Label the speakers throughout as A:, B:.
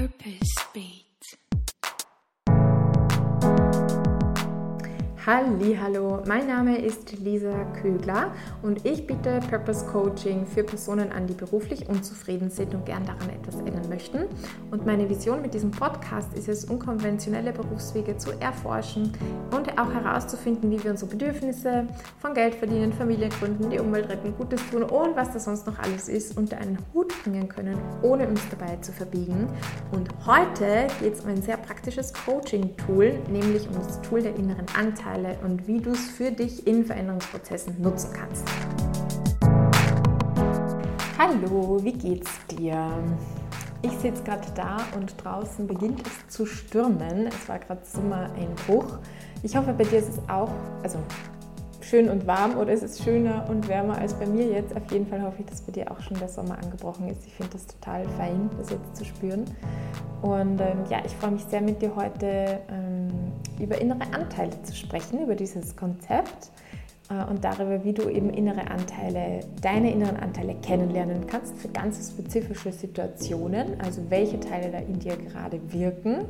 A: Purpose Beat.
B: Hallo, mein Name ist Lisa Kögler und ich biete Purpose Coaching für Personen an, die beruflich unzufrieden sind und gern daran etwas ändern möchten. Und meine Vision mit diesem Podcast ist es, unkonventionelle Berufswege zu erforschen und auch herauszufinden, wie wir unsere Bedürfnisse von Geld verdienen, Familie gründen, die Umwelt retten, Gutes tun und was da sonst noch alles ist, unter einen Hut bringen können, ohne uns dabei zu verbiegen. Und heute geht es um ein sehr praktisches Coaching-Tool, nämlich um das Tool der inneren Anteile Vorteile und wie du es für dich in Veränderungsprozessen nutzen kannst. Hallo, wie geht's dir? Ich sitze gerade da und draußen beginnt es zu stürmen. Es war gerade Sommereinbruch. Ich hoffe, bei dir ist es auch, also schön und warm oder ist es schöner und wärmer als bei mir jetzt. Auf jeden Fall hoffe ich, dass bei dir auch schon der Sommer angebrochen ist. Ich finde das total fein, das jetzt zu spüren. Und ähm, ja, ich freue mich sehr mit dir heute ähm, über innere Anteile zu sprechen, über dieses Konzept äh, und darüber, wie du eben innere Anteile, deine inneren Anteile kennenlernen kannst für ganz spezifische Situationen, also welche Teile da in dir gerade wirken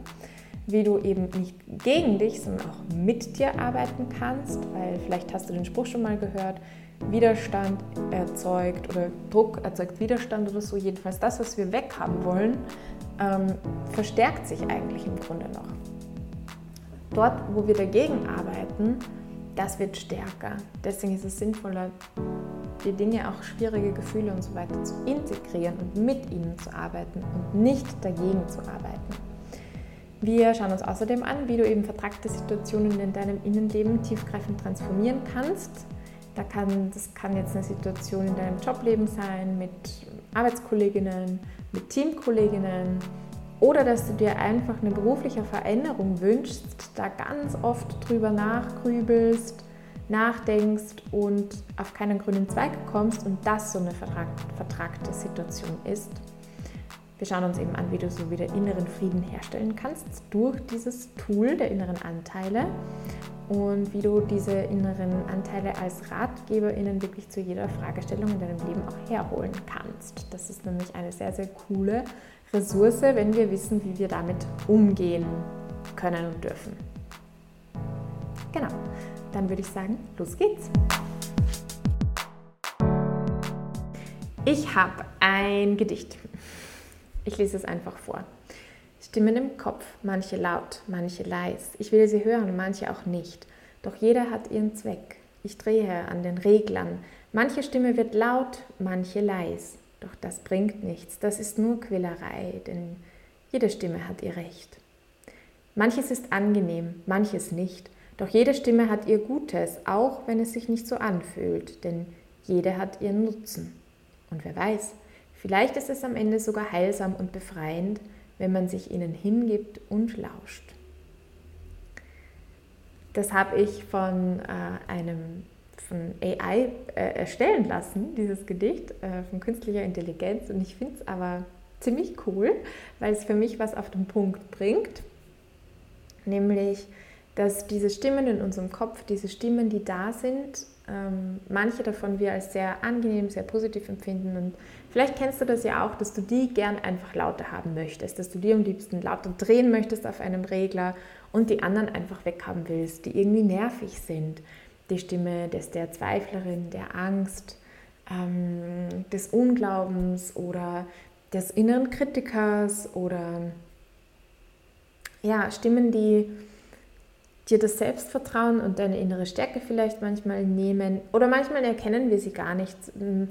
B: wie du eben nicht gegen dich, sondern auch mit dir arbeiten kannst, weil vielleicht hast du den Spruch schon mal gehört, Widerstand erzeugt oder Druck erzeugt Widerstand oder so. Jedenfalls das, was wir weghaben wollen, ähm, verstärkt sich eigentlich im Grunde noch. Dort, wo wir dagegen arbeiten, das wird stärker. Deswegen ist es sinnvoller, die Dinge, auch schwierige Gefühle und so weiter zu integrieren und mit ihnen zu arbeiten und nicht dagegen zu arbeiten. Wir schauen uns außerdem an, wie du eben vertragte Situationen in deinem Innenleben tiefgreifend transformieren kannst. Da kann, das kann jetzt eine Situation in deinem Jobleben sein, mit Arbeitskolleginnen, mit Teamkolleginnen oder dass du dir einfach eine berufliche Veränderung wünschst, da ganz oft drüber nachgrübelst, nachdenkst und auf keinen grünen Zweig kommst und das so eine vertragte Situation ist. Wir schauen uns eben an, wie du so wieder inneren Frieden herstellen kannst durch dieses Tool der inneren Anteile und wie du diese inneren Anteile als RatgeberInnen wirklich zu jeder Fragestellung in deinem Leben auch herholen kannst. Das ist nämlich eine sehr, sehr coole Ressource, wenn wir wissen, wie wir damit umgehen können und dürfen. Genau, dann würde ich sagen, los geht's. Ich habe ein Gedicht ich lese es einfach vor. Stimmen im Kopf, manche laut, manche leis. Ich will sie hören, manche auch nicht. Doch jeder hat ihren Zweck. Ich drehe an den Reglern. Manche Stimme wird laut, manche leis. Doch das bringt nichts, das ist nur Quälerei, denn jede Stimme hat ihr Recht. Manches ist angenehm, manches nicht. Doch jede Stimme hat ihr Gutes, auch wenn es sich nicht so anfühlt, denn jede hat ihren Nutzen. Und wer weiß, Vielleicht ist es am Ende sogar heilsam und befreiend, wenn man sich ihnen hingibt und lauscht. Das habe ich von äh, einem von AI äh, erstellen lassen, dieses Gedicht äh, von künstlicher Intelligenz. Und ich finde es aber ziemlich cool, weil es für mich was auf den Punkt bringt. Nämlich, dass diese Stimmen in unserem Kopf, diese Stimmen, die da sind, ähm, manche davon wir als sehr angenehm, sehr positiv empfinden. Und vielleicht kennst du das ja auch, dass du die gern einfach lauter haben möchtest, dass du die am liebsten lauter drehen möchtest auf einem Regler und die anderen einfach weghaben willst, die irgendwie nervig sind. Die Stimme des, der Zweiflerin, der Angst, ähm, des Unglaubens oder des inneren Kritikers oder ja, Stimmen, die dir das Selbstvertrauen und deine innere Stärke vielleicht manchmal nehmen oder manchmal erkennen wir sie gar nicht. Ähm,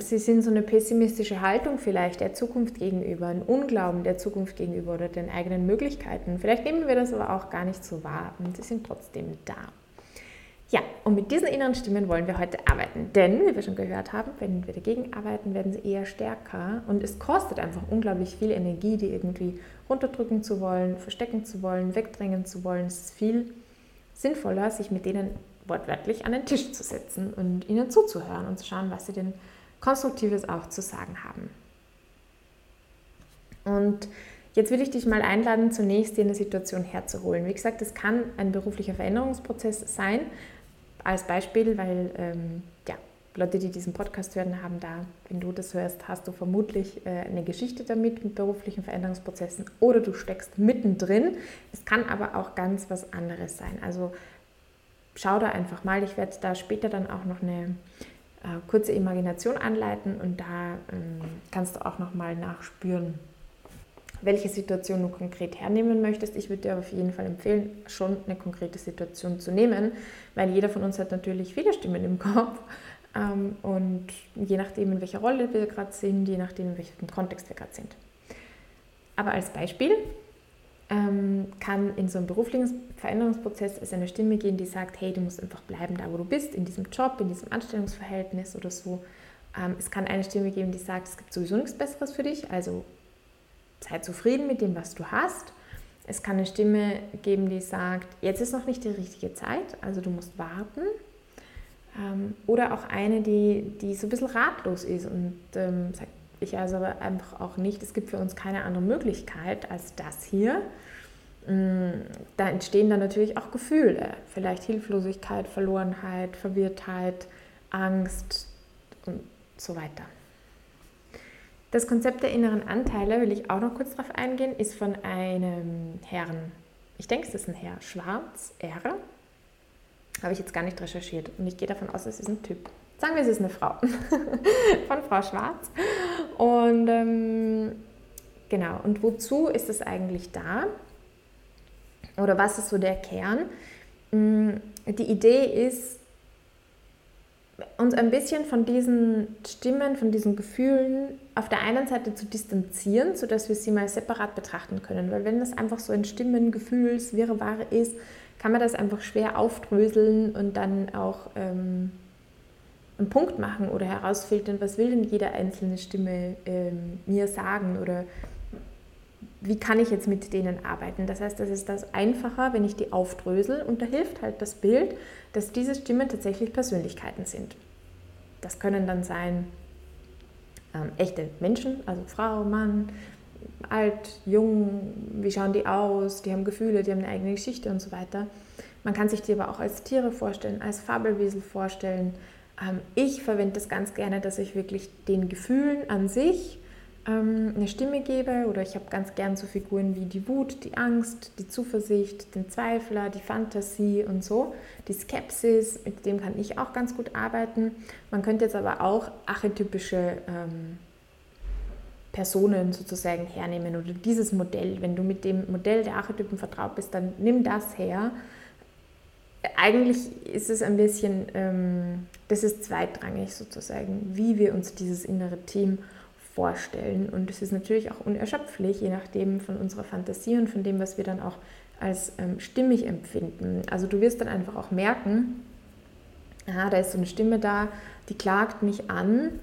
B: sie sind so eine pessimistische Haltung vielleicht der Zukunft gegenüber, ein Unglauben der Zukunft gegenüber oder den eigenen Möglichkeiten. Vielleicht nehmen wir das aber auch gar nicht so wahr und sie sind trotzdem da. Ja, und mit diesen inneren Stimmen wollen wir heute arbeiten. Denn, wie wir schon gehört haben, wenn wir dagegen arbeiten, werden sie eher stärker. Und es kostet einfach unglaublich viel Energie, die irgendwie runterdrücken zu wollen, verstecken zu wollen, wegdrängen zu wollen. Es ist viel sinnvoller, sich mit denen wortwörtlich an den Tisch zu setzen und ihnen zuzuhören und zu schauen, was sie denn Konstruktives auch zu sagen haben. Und Jetzt will ich dich mal einladen, zunächst dir eine Situation herzuholen. Wie gesagt, es kann ein beruflicher Veränderungsprozess sein, als Beispiel, weil ähm, ja, Leute, die diesen Podcast hören, haben da, wenn du das hörst, hast du vermutlich äh, eine Geschichte damit mit beruflichen Veränderungsprozessen oder du steckst mittendrin. Es kann aber auch ganz was anderes sein. Also schau da einfach mal. Ich werde da später dann auch noch eine äh, kurze Imagination anleiten und da ähm, kannst du auch noch mal nachspüren, welche Situation du konkret hernehmen möchtest. Ich würde dir auf jeden Fall empfehlen, schon eine konkrete Situation zu nehmen, weil jeder von uns hat natürlich viele Stimmen im Kopf. Ähm, und je nachdem, in welcher Rolle wir gerade sind, je nachdem, in welchem Kontext wir gerade sind. Aber als Beispiel ähm, kann in so einem beruflichen Veränderungsprozess es eine Stimme gehen, die sagt, hey, du musst einfach bleiben da, wo du bist, in diesem Job, in diesem Anstellungsverhältnis oder so. Ähm, es kann eine Stimme geben, die sagt, es gibt sowieso nichts Besseres für dich, also sei zufrieden mit dem, was du hast. Es kann eine Stimme geben, die sagt, jetzt ist noch nicht die richtige Zeit, also du musst warten. Ähm, oder auch eine, die, die so ein bisschen ratlos ist und ähm, sagt, ich also einfach auch nicht, es gibt für uns keine andere Möglichkeit als das hier. Mm, da entstehen dann natürlich auch Gefühle, vielleicht Hilflosigkeit, Verlorenheit, Verwirrtheit, Angst und so weiter. Das Konzept der inneren Anteile, will ich auch noch kurz darauf eingehen, ist von einem Herrn, ich denke, es ist ein Herr, Schwarz, R. Habe ich jetzt gar nicht recherchiert und ich gehe davon aus, es ist ein Typ. Sagen wir, es ist eine Frau von Frau Schwarz. Und ähm, genau, und wozu ist es eigentlich da? Oder was ist so der Kern? Mm, die Idee ist, uns ein bisschen von diesen Stimmen, von diesen Gefühlen auf der einen Seite zu distanzieren, sodass wir sie mal separat betrachten können. Weil wenn das einfach so ein Stimmen, Gefühls, Wirrwarr ist, kann man das einfach schwer aufdröseln und dann auch ähm, einen Punkt machen oder herausfiltern, was will denn jede einzelne Stimme ähm, mir sagen oder wie kann ich jetzt mit denen arbeiten. Das heißt, das ist das einfacher, wenn ich die aufdrösel und da hilft halt das Bild, dass diese Stimmen tatsächlich Persönlichkeiten sind. Das können dann sein ähm, echte Menschen, also Frau, Mann, alt, jung, wie schauen die aus, die haben Gefühle, die haben eine eigene Geschichte und so weiter. Man kann sich die aber auch als Tiere vorstellen, als Fabelwesel vorstellen, ähm, ich verwende das ganz gerne, dass ich wirklich den Gefühlen an sich ähm, eine Stimme gebe oder ich habe ganz gern so Figuren wie die Wut, die Angst, die Zuversicht, den Zweifler, die Fantasie und so, die Skepsis, mit dem kann ich auch ganz gut arbeiten. Man könnte jetzt aber auch archetypische ähm, Personen sozusagen hernehmen oder dieses Modell. Wenn du mit dem Modell der Archetypen vertraut bist, dann nimm das her eigentlich ist es ein bisschen, ähm, das ist zweitrangig sozusagen, wie wir uns dieses innere Team vorstellen. Und es ist natürlich auch unerschöpflich, je nachdem von unserer Fantasie und von dem, was wir dann auch als ähm, stimmig empfinden. Also du wirst dann einfach auch merken, aha, da ist so eine Stimme da, die klagt mich an.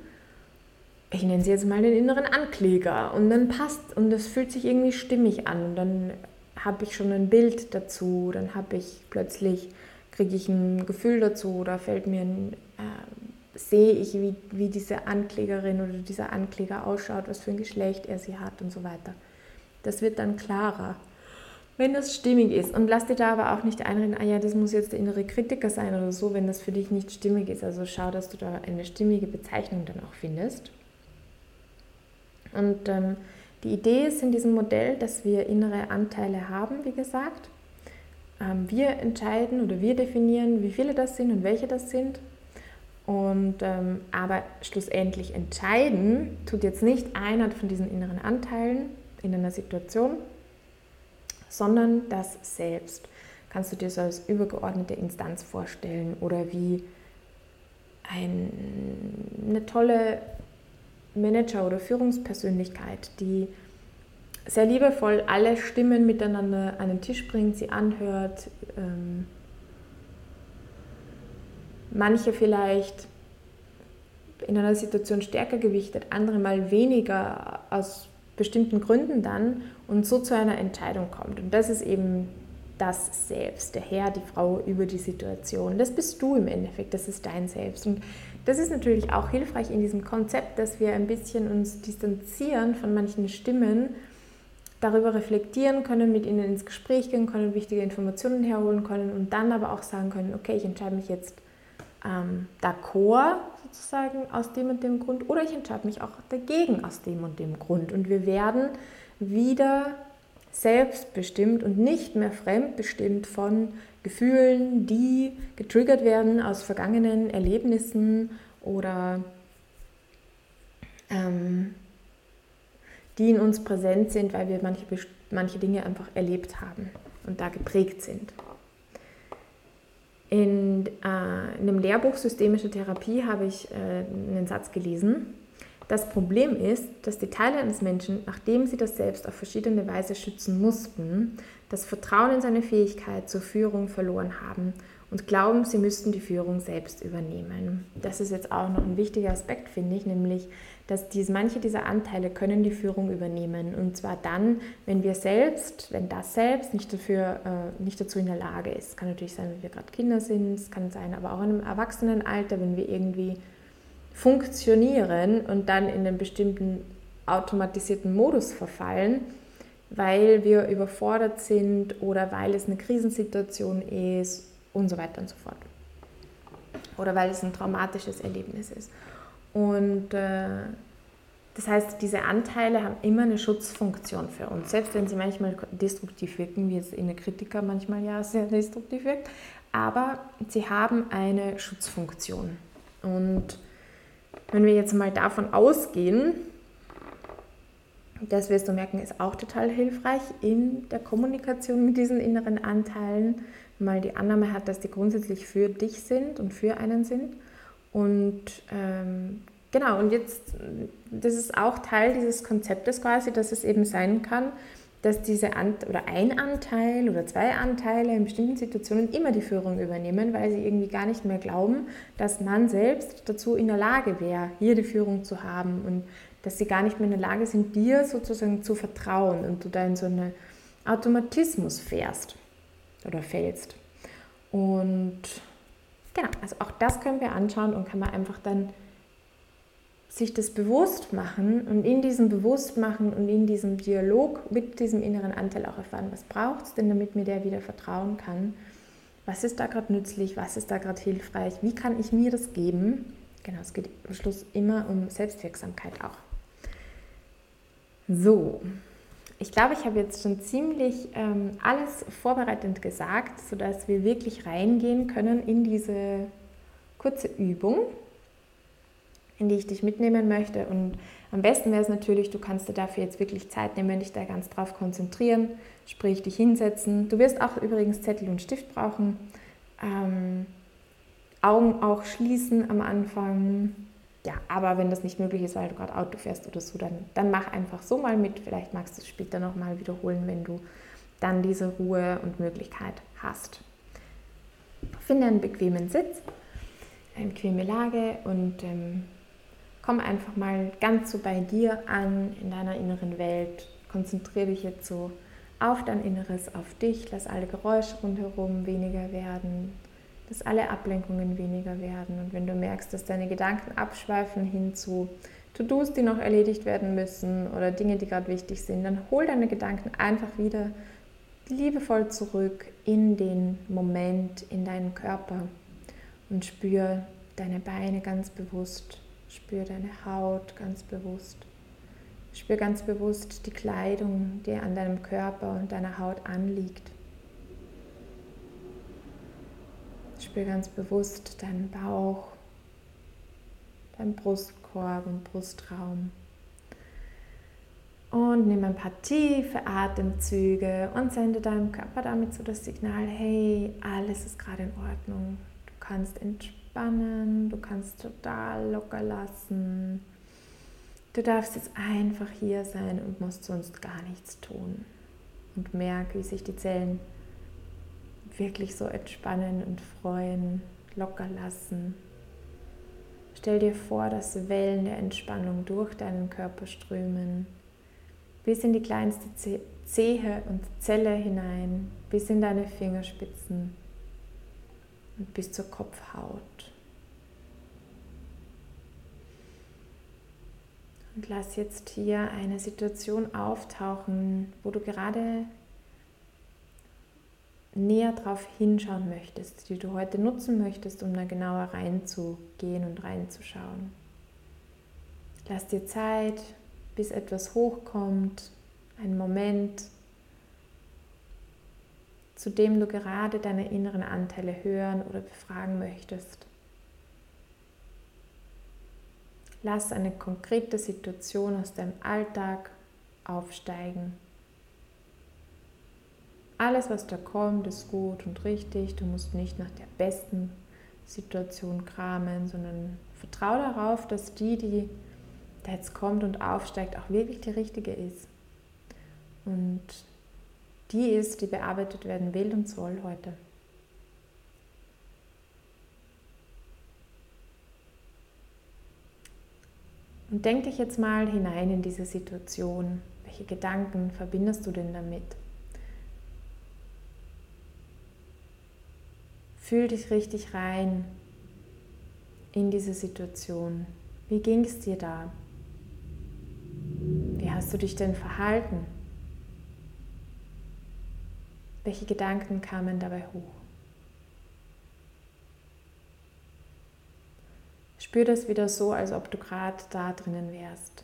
B: Ich nenne sie jetzt mal den inneren Ankläger. Und dann passt und das fühlt sich irgendwie stimmig an. Und dann habe ich schon ein Bild dazu, dann habe ich plötzlich kriege ich ein Gefühl dazu oder fällt mir ein, äh, sehe ich, wie, wie diese Anklägerin oder dieser Ankläger ausschaut, was für ein Geschlecht er sie hat und so weiter. Das wird dann klarer, wenn das stimmig ist. Und lass dir da aber auch nicht einreden, ah ja, das muss jetzt der innere Kritiker sein oder so, wenn das für dich nicht stimmig ist. Also schau, dass du da eine stimmige Bezeichnung dann auch findest. Und ähm, die Idee ist in diesem Modell, dass wir innere Anteile haben, wie gesagt, ähm, wir entscheiden oder wir definieren, wie viele das sind und welche das sind. Und, ähm, aber schlussendlich entscheiden tut jetzt nicht einer von diesen inneren Anteilen in einer Situation, sondern das selbst. Kannst du dir so als übergeordnete Instanz vorstellen oder wie ein, eine tolle Manager- oder Führungspersönlichkeit, die sehr liebevoll alle Stimmen miteinander an den Tisch bringt, sie anhört. Ähm, manche vielleicht in einer Situation stärker gewichtet, andere mal weniger aus bestimmten Gründen dann und so zu einer Entscheidung kommt. Und das ist eben das Selbst, der Herr, die Frau über die Situation. Das bist du im Endeffekt, das ist dein Selbst. Und das ist natürlich auch hilfreich in diesem Konzept, dass wir ein bisschen uns distanzieren von manchen Stimmen darüber reflektieren können, mit ihnen ins Gespräch gehen können, wichtige Informationen herholen können und dann aber auch sagen können, okay, ich entscheide mich jetzt ähm, d'accord sozusagen aus dem und dem Grund oder ich entscheide mich auch dagegen aus dem und dem Grund. Und wir werden wieder selbstbestimmt und nicht mehr fremdbestimmt von Gefühlen, die getriggert werden aus vergangenen Erlebnissen oder ähm, die in uns präsent sind, weil wir manche, manche Dinge einfach erlebt haben und da geprägt sind. In, äh, in einem Lehrbuch Systemische Therapie habe ich äh, einen Satz gelesen. Das Problem ist, dass die Teile eines Menschen, nachdem sie das Selbst auf verschiedene Weise schützen mussten, das Vertrauen in seine Fähigkeit zur Führung verloren haben und glauben, sie müssten die Führung selbst übernehmen. Das ist jetzt auch noch ein wichtiger Aspekt, finde ich, nämlich, dass dies, manche dieser Anteile können die Führung übernehmen. Und zwar dann, wenn wir selbst, wenn das selbst nicht, dafür, äh, nicht dazu in der Lage ist. Es kann natürlich sein, wenn wir gerade Kinder sind, es kann sein, aber auch in einem Erwachsenenalter, wenn wir irgendwie funktionieren und dann in einen bestimmten automatisierten Modus verfallen, weil wir überfordert sind oder weil es eine Krisensituation ist und so weiter und so fort. Oder weil es ein traumatisches Erlebnis ist. Und äh, das heißt, diese Anteile haben immer eine Schutzfunktion für uns, selbst wenn sie manchmal destruktiv wirken, wie es in der Kritiker manchmal ja sehr destruktiv wirkt. Aber sie haben eine Schutzfunktion. Und wenn wir jetzt mal davon ausgehen, das wirst du merken, ist auch total hilfreich in der Kommunikation mit diesen inneren Anteilen, mal die Annahme hat, dass die grundsätzlich für dich sind und für einen sind. Und ähm, genau, und jetzt, das ist auch Teil dieses Konzeptes quasi, dass es eben sein kann, dass diese Ant oder ein Anteil oder zwei Anteile in bestimmten Situationen immer die Führung übernehmen, weil sie irgendwie gar nicht mehr glauben, dass man selbst dazu in der Lage wäre, hier die Führung zu haben und dass sie gar nicht mehr in der Lage sind, dir sozusagen zu vertrauen und du da in so einen Automatismus fährst oder fällst. Und genau, also auch das können wir anschauen und kann man einfach dann sich das bewusst machen und in diesem Bewusstmachen und in diesem Dialog mit diesem inneren Anteil auch erfahren, was braucht es denn, damit mir der wieder vertrauen kann. Was ist da gerade nützlich, was ist da gerade hilfreich, wie kann ich mir das geben? Genau, es geht am Schluss immer um Selbstwirksamkeit auch. So, ich glaube, ich habe jetzt schon ziemlich ähm, alles vorbereitend gesagt, sodass wir wirklich reingehen können in diese kurze Übung, in die ich dich mitnehmen möchte. Und am besten wäre es natürlich, du kannst dir dafür jetzt wirklich Zeit nehmen, dich da ganz drauf konzentrieren, sprich dich hinsetzen. Du wirst auch übrigens Zettel und Stift brauchen. Ähm, Augen auch schließen am Anfang ja, aber wenn das nicht möglich ist, weil du gerade Auto fährst oder so, dann, dann mach einfach so mal mit. Vielleicht magst du es später nochmal wiederholen, wenn du dann diese Ruhe und Möglichkeit hast. Finde einen bequemen Sitz, eine bequeme Lage und ähm, komm einfach mal ganz so bei dir an, in deiner inneren Welt. Konzentriere dich jetzt so auf dein Inneres, auf dich. Lass alle Geräusche rundherum weniger werden dass alle Ablenkungen weniger werden. Und wenn du merkst, dass deine Gedanken abschweifen hin zu To-Dos, die noch erledigt werden müssen oder Dinge, die gerade wichtig sind, dann hol deine Gedanken einfach wieder liebevoll zurück in den Moment, in deinen Körper und spür deine Beine ganz bewusst, spür deine Haut ganz bewusst. Spür ganz bewusst die Kleidung, die an deinem Körper und deiner Haut anliegt. Spür ganz bewusst deinen Bauch, deinen Brustkorb und Brustraum. Und nimm ein paar tiefe Atemzüge und sende deinem Körper damit so das Signal, hey, alles ist gerade in Ordnung. Du kannst entspannen, du kannst total locker lassen. Du darfst jetzt einfach hier sein und musst sonst gar nichts tun. Und merk, wie sich die Zellen wirklich so entspannen und freuen, locker lassen. Stell dir vor, dass Wellen der Entspannung durch deinen Körper strömen, bis in die kleinste Zehe und Zelle hinein, bis in deine Fingerspitzen und bis zur Kopfhaut. Und lass jetzt hier eine Situation auftauchen, wo du gerade näher darauf hinschauen möchtest, die du heute nutzen möchtest, um da genauer reinzugehen und reinzuschauen. Lass dir Zeit, bis etwas hochkommt, ein Moment, zu dem du gerade deine inneren Anteile hören oder befragen möchtest. Lass eine konkrete Situation aus deinem Alltag aufsteigen. Alles, was da kommt, ist gut und richtig. Du musst nicht nach der besten Situation kramen, sondern vertraue darauf, dass die, die da jetzt kommt und aufsteigt, auch wirklich die richtige ist. Und die ist, die bearbeitet werden will und soll heute. Und denk dich jetzt mal hinein in diese Situation. Welche Gedanken verbindest du denn damit? Fühl dich richtig rein in diese Situation. Wie ging es dir da? Wie hast du dich denn verhalten? Welche Gedanken kamen dabei hoch? Spür das wieder so, als ob du gerade da drinnen wärst.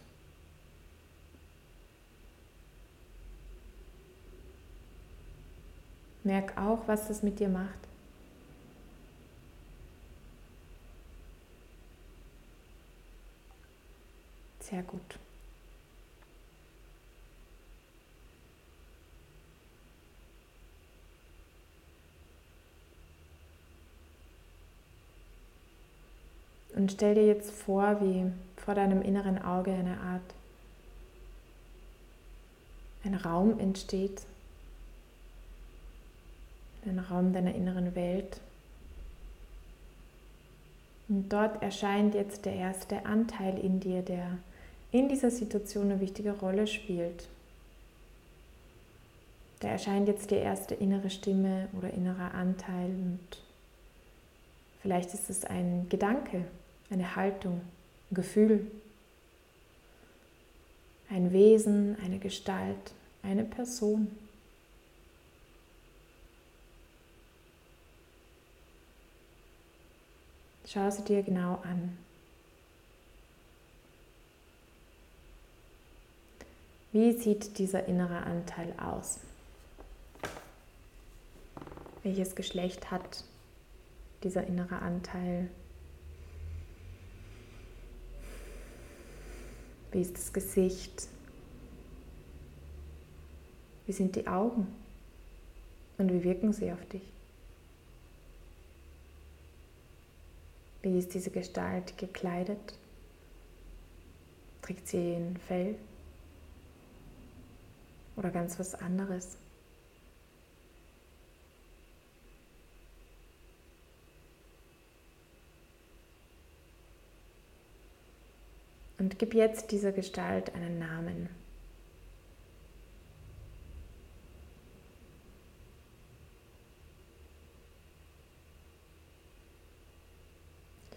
B: Merk auch, was das mit dir macht. Sehr gut. Und stell dir jetzt vor, wie vor deinem inneren Auge eine Art, ein Raum entsteht, ein Raum deiner inneren Welt. Und dort erscheint jetzt der erste Anteil in dir, der in dieser Situation eine wichtige Rolle spielt. Da erscheint jetzt die erste innere Stimme oder innerer Anteil und vielleicht ist es ein Gedanke, eine Haltung, ein Gefühl, ein Wesen, eine Gestalt, eine Person. Schau sie dir genau an. Wie sieht dieser innere Anteil aus? Welches Geschlecht hat dieser innere Anteil? Wie ist das Gesicht? Wie sind die Augen? Und wie wirken sie auf dich? Wie ist diese Gestalt gekleidet? Trägt sie ein Fell? Oder ganz was anderes? Und gib jetzt dieser Gestalt einen Namen.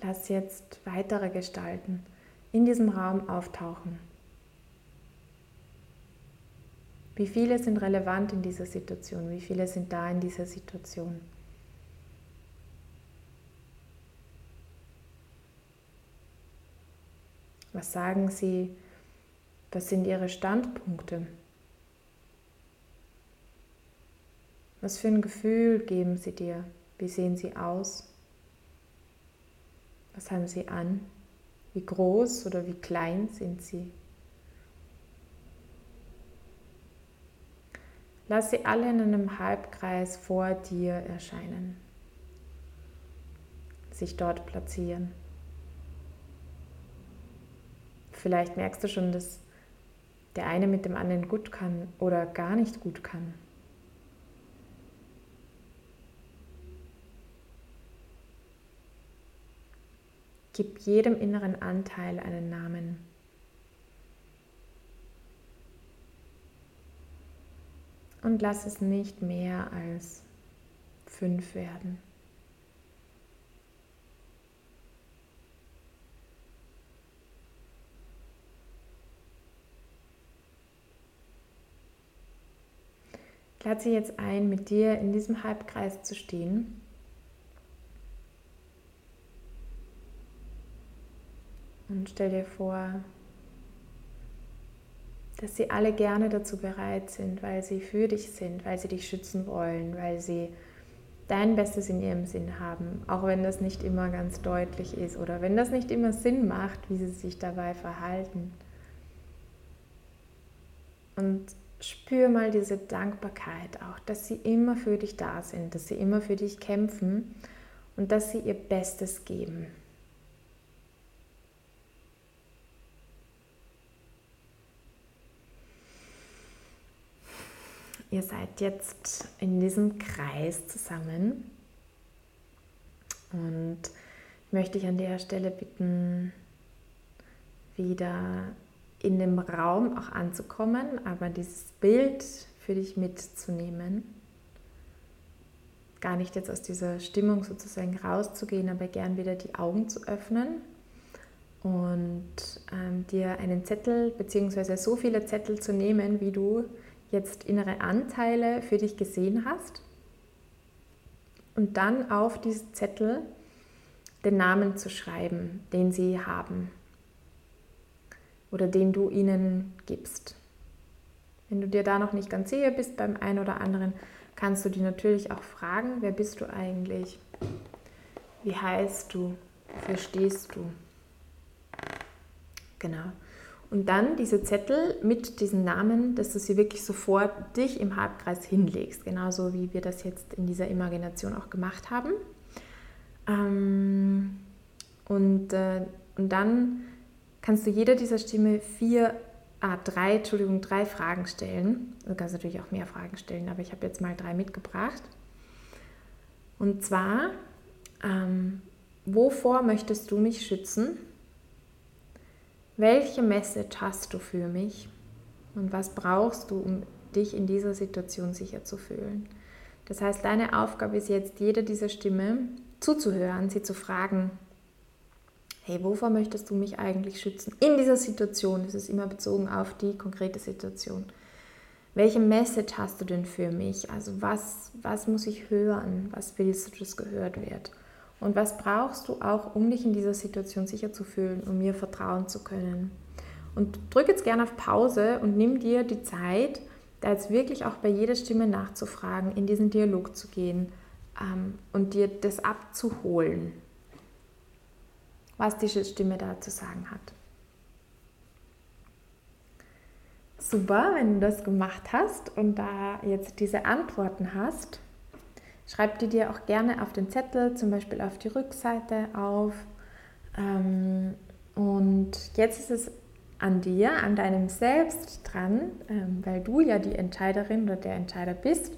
B: Lass jetzt weitere Gestalten in diesem Raum auftauchen. Wie viele sind relevant in dieser Situation? Wie viele sind da in dieser Situation? Was sagen sie? Was sind ihre Standpunkte? Was für ein Gefühl geben sie dir? Wie sehen sie aus? Was haben sie an? Wie groß oder wie klein sind sie? Lass sie alle in einem Halbkreis vor dir erscheinen, sich dort platzieren. Vielleicht merkst du schon, dass der eine mit dem anderen gut kann oder gar nicht gut kann. Gib jedem inneren Anteil einen Namen. Und lass es nicht mehr als fünf werden. Ich jetzt ein, mit dir in diesem Halbkreis zu stehen. Und stell dir vor, dass sie alle gerne dazu bereit sind, weil sie für dich sind, weil sie dich schützen wollen, weil sie dein Bestes in ihrem Sinn haben, auch wenn das nicht immer ganz deutlich ist oder wenn das nicht immer Sinn macht, wie sie sich dabei verhalten. Und spür mal diese Dankbarkeit auch, dass sie immer für dich da sind, dass sie immer für dich kämpfen und dass sie ihr Bestes geben. Ihr seid jetzt in diesem Kreis zusammen und ich möchte dich an der Stelle bitten, wieder in dem Raum auch anzukommen, aber dieses Bild für dich mitzunehmen. Gar nicht jetzt aus dieser Stimmung sozusagen rauszugehen, aber gern wieder die Augen zu öffnen und ähm, dir einen Zettel bzw. so viele Zettel zu nehmen, wie du jetzt innere Anteile für dich gesehen hast und dann auf diese Zettel den Namen zu schreiben, den sie haben oder den du ihnen gibst. Wenn du dir da noch nicht ganz sicher bist beim einen oder anderen, kannst du die natürlich auch fragen, wer bist du eigentlich? Wie heißt du? Wofür stehst du? Genau. Und dann diese Zettel mit diesen Namen, dass du sie wirklich sofort dich im Halbkreis hinlegst, genauso wie wir das jetzt in dieser Imagination auch gemacht haben. Ähm, und, äh, und dann kannst du jeder dieser Stimme vier, ah, drei, Entschuldigung, drei Fragen stellen. Du kannst natürlich auch mehr Fragen stellen, aber ich habe jetzt mal drei mitgebracht. Und zwar, ähm, wovor möchtest du mich schützen? Welche Message hast du für mich und was brauchst du, um dich in dieser Situation sicher zu fühlen? Das heißt, deine Aufgabe ist jetzt, jeder dieser Stimme zuzuhören, sie zu fragen, hey, wovor möchtest du mich eigentlich schützen? In dieser Situation, das ist immer bezogen auf die konkrete Situation. Welche Message hast du denn für mich? Also was, was muss ich hören? Was willst du, dass gehört wird? Und was brauchst du auch, um dich in dieser Situation sicher zu fühlen, um mir vertrauen zu können? Und drück jetzt gerne auf Pause und nimm dir die Zeit, da jetzt wirklich auch bei jeder Stimme nachzufragen, in diesen Dialog zu gehen ähm, und dir das abzuholen, was diese Stimme da zu sagen hat. Super, wenn du das gemacht hast und da jetzt diese Antworten hast, Schreib die dir auch gerne auf den Zettel, zum Beispiel auf die Rückseite auf. Ähm, und jetzt ist es an dir, an deinem Selbst dran, ähm, weil du ja die Entscheiderin oder der Entscheider bist.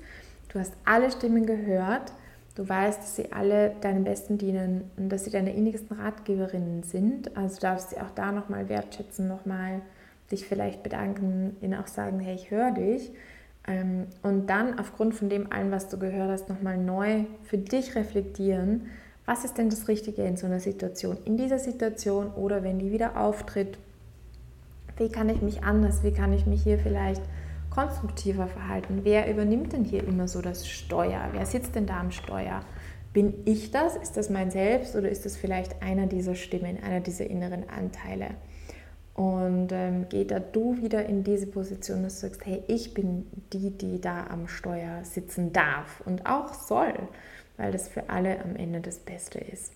B: Du hast alle Stimmen gehört. Du weißt, dass sie alle deinem Besten dienen und dass sie deine innigsten Ratgeberinnen sind. Also darfst du sie auch da nochmal wertschätzen, nochmal dich vielleicht bedanken, ihnen auch sagen, hey, ich höre dich. Ähm, und dann aufgrund von dem allen, was du gehört hast, nochmal neu für dich reflektieren, was ist denn das Richtige in so einer Situation, in dieser Situation oder wenn die wieder auftritt, wie kann ich mich anders, wie kann ich mich hier vielleicht konstruktiver verhalten? Wer übernimmt denn hier immer so das Steuer? Wer sitzt denn da am Steuer? Bin ich das? Ist das mein Selbst oder ist das vielleicht einer dieser Stimmen, einer dieser inneren Anteile? Und ähm, geh da du wieder in diese Position, dass du sagst, hey, ich bin die, die da am Steuer sitzen darf und auch soll, weil das für alle am Ende das Beste ist.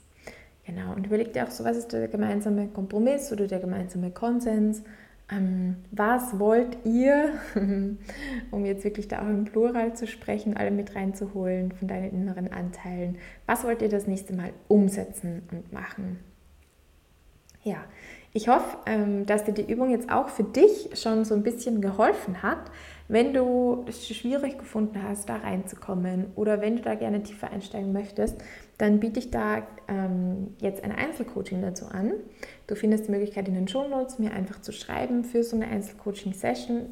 B: Genau, und überleg dir auch so, was ist der gemeinsame Kompromiss oder der gemeinsame Konsens? Ähm, was wollt ihr, um jetzt wirklich da auch im Plural zu sprechen, alle mit reinzuholen von deinen inneren Anteilen? Was wollt ihr das nächste Mal umsetzen und machen? Ja, ich hoffe, ähm, dass dir die Übung jetzt auch für dich schon so ein bisschen geholfen hat. Wenn du es schwierig gefunden hast, da reinzukommen oder wenn du da gerne tiefer einsteigen möchtest, dann biete ich da ähm, jetzt ein Einzelcoaching dazu an. Du findest die Möglichkeit in den Show Notes, mir einfach zu schreiben für so eine Einzelcoaching-Session.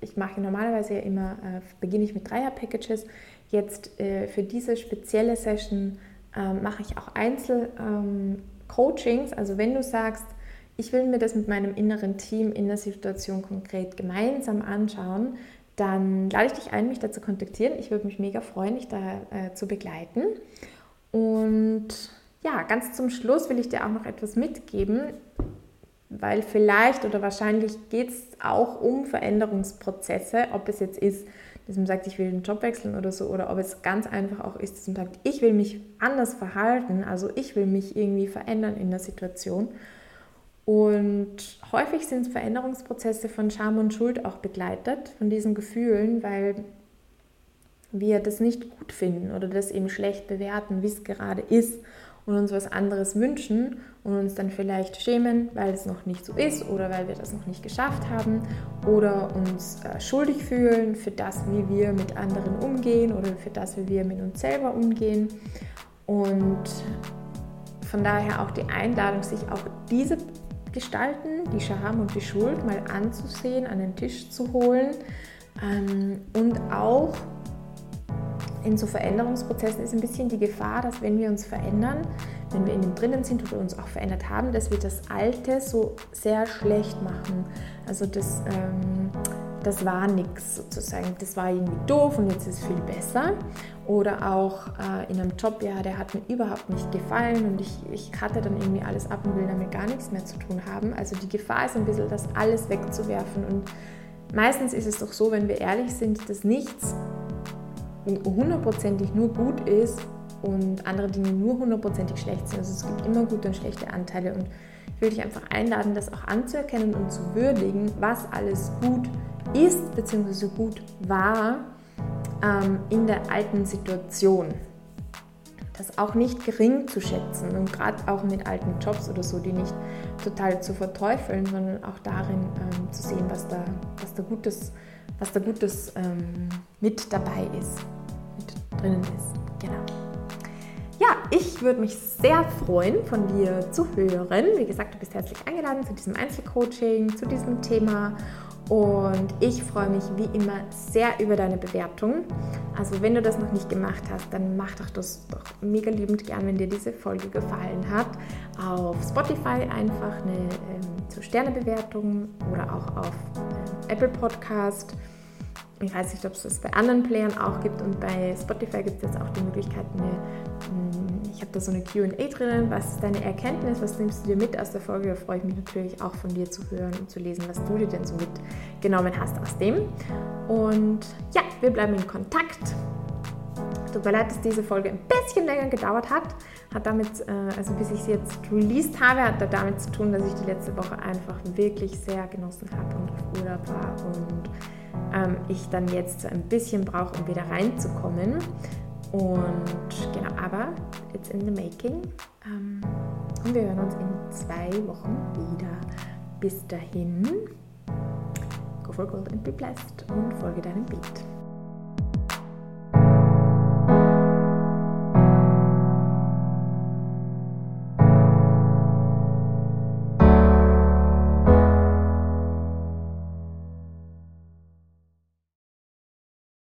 B: Ich mache normalerweise ja immer, äh, beginne ich mit Dreier-Packages. Jetzt äh, für diese spezielle Session äh, mache ich auch Einzelcoachings. Ähm, also wenn du sagst, ich will mir das mit meinem inneren Team in der Situation konkret gemeinsam anschauen, dann lade ich dich ein, mich da zu kontaktieren. Ich würde mich mega freuen, dich da äh, zu begleiten. Und ja, ganz zum Schluss will ich dir auch noch etwas mitgeben, weil vielleicht oder wahrscheinlich geht es auch um Veränderungsprozesse, ob es jetzt ist, dass man sagt, ich will den Job wechseln oder so, oder ob es ganz einfach auch ist, dass man sagt, ich will mich anders verhalten, also ich will mich irgendwie verändern in der Situation. Und häufig sind Veränderungsprozesse von Scham und Schuld auch begleitet, von diesen Gefühlen, weil wir das nicht gut finden oder das eben schlecht bewerten, wie es gerade ist und uns was anderes wünschen und uns dann vielleicht schämen, weil es noch nicht so ist oder weil wir das noch nicht geschafft haben oder uns äh, schuldig fühlen für das, wie wir mit anderen umgehen oder für das, wie wir mit uns selber umgehen. Und von daher auch die Einladung, sich auch diese Gestalten, die Scham und die Schuld mal anzusehen, an den Tisch zu holen ähm, und auch in so Veränderungsprozessen ist ein bisschen die Gefahr, dass wenn wir uns verändern, wenn wir in dem drinnen sind oder uns auch verändert haben, dass wir das Alte so sehr schlecht machen. Also das, ähm, das war nichts sozusagen, das war irgendwie doof und jetzt ist es viel besser. Oder auch äh, in einem Job, ja, der hat mir überhaupt nicht gefallen und ich, ich hatte dann irgendwie alles ab und will damit gar nichts mehr zu tun haben. Also die Gefahr ist ein bisschen, das alles wegzuwerfen und meistens ist es doch so, wenn wir ehrlich sind, dass nichts hundertprozentig nur gut ist und andere Dinge nur hundertprozentig schlecht sind. Also es gibt immer gute und schlechte Anteile und ich will dich einfach einladen, das auch anzuerkennen und zu würdigen, was alles gut ist bzw. gut war ähm, in der alten Situation. Das auch nicht gering zu schätzen und gerade auch mit alten Jobs oder so, die nicht total zu verteufeln, sondern auch darin ähm, zu sehen, was da, was da Gutes, was da Gutes ähm, mit dabei ist, mit drinnen ist. Genau. Ja, ich würde mich sehr freuen, von dir zu hören. Wie gesagt, du bist herzlich eingeladen zu diesem Einzelcoaching, zu diesem Thema. Und ich freue mich wie immer sehr über deine Bewertung. Also wenn du das noch nicht gemacht hast, dann mach doch das doch mega liebend gern, wenn dir diese Folge gefallen hat. Auf Spotify einfach eine ähm, so Sternebewertung oder auch auf ähm, Apple Podcast. Ich weiß nicht, ob es das bei anderen Playern auch gibt und bei Spotify gibt es jetzt auch die Möglichkeit, eine ich habe da so eine QA drinnen. Was ist deine Erkenntnis? Was nimmst du dir mit aus der Folge? Da freue ich mich natürlich auch von dir zu hören und zu lesen, was du dir denn so mitgenommen hast aus dem. Und ja, wir bleiben in Kontakt. Tut mir leid, dass diese Folge ein bisschen länger gedauert hat. Hat damit, äh, also bis ich sie jetzt released habe, hat damit zu tun, dass ich die letzte Woche einfach wirklich sehr genossen habe und auf Urlaub war und ähm, ich dann jetzt ein bisschen brauche, um wieder reinzukommen. Und genau, aber it's in the making. Ähm, und wir hören uns in zwei Wochen wieder. Bis dahin, go for gold and be blessed und folge deinem Beat.